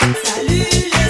Salut.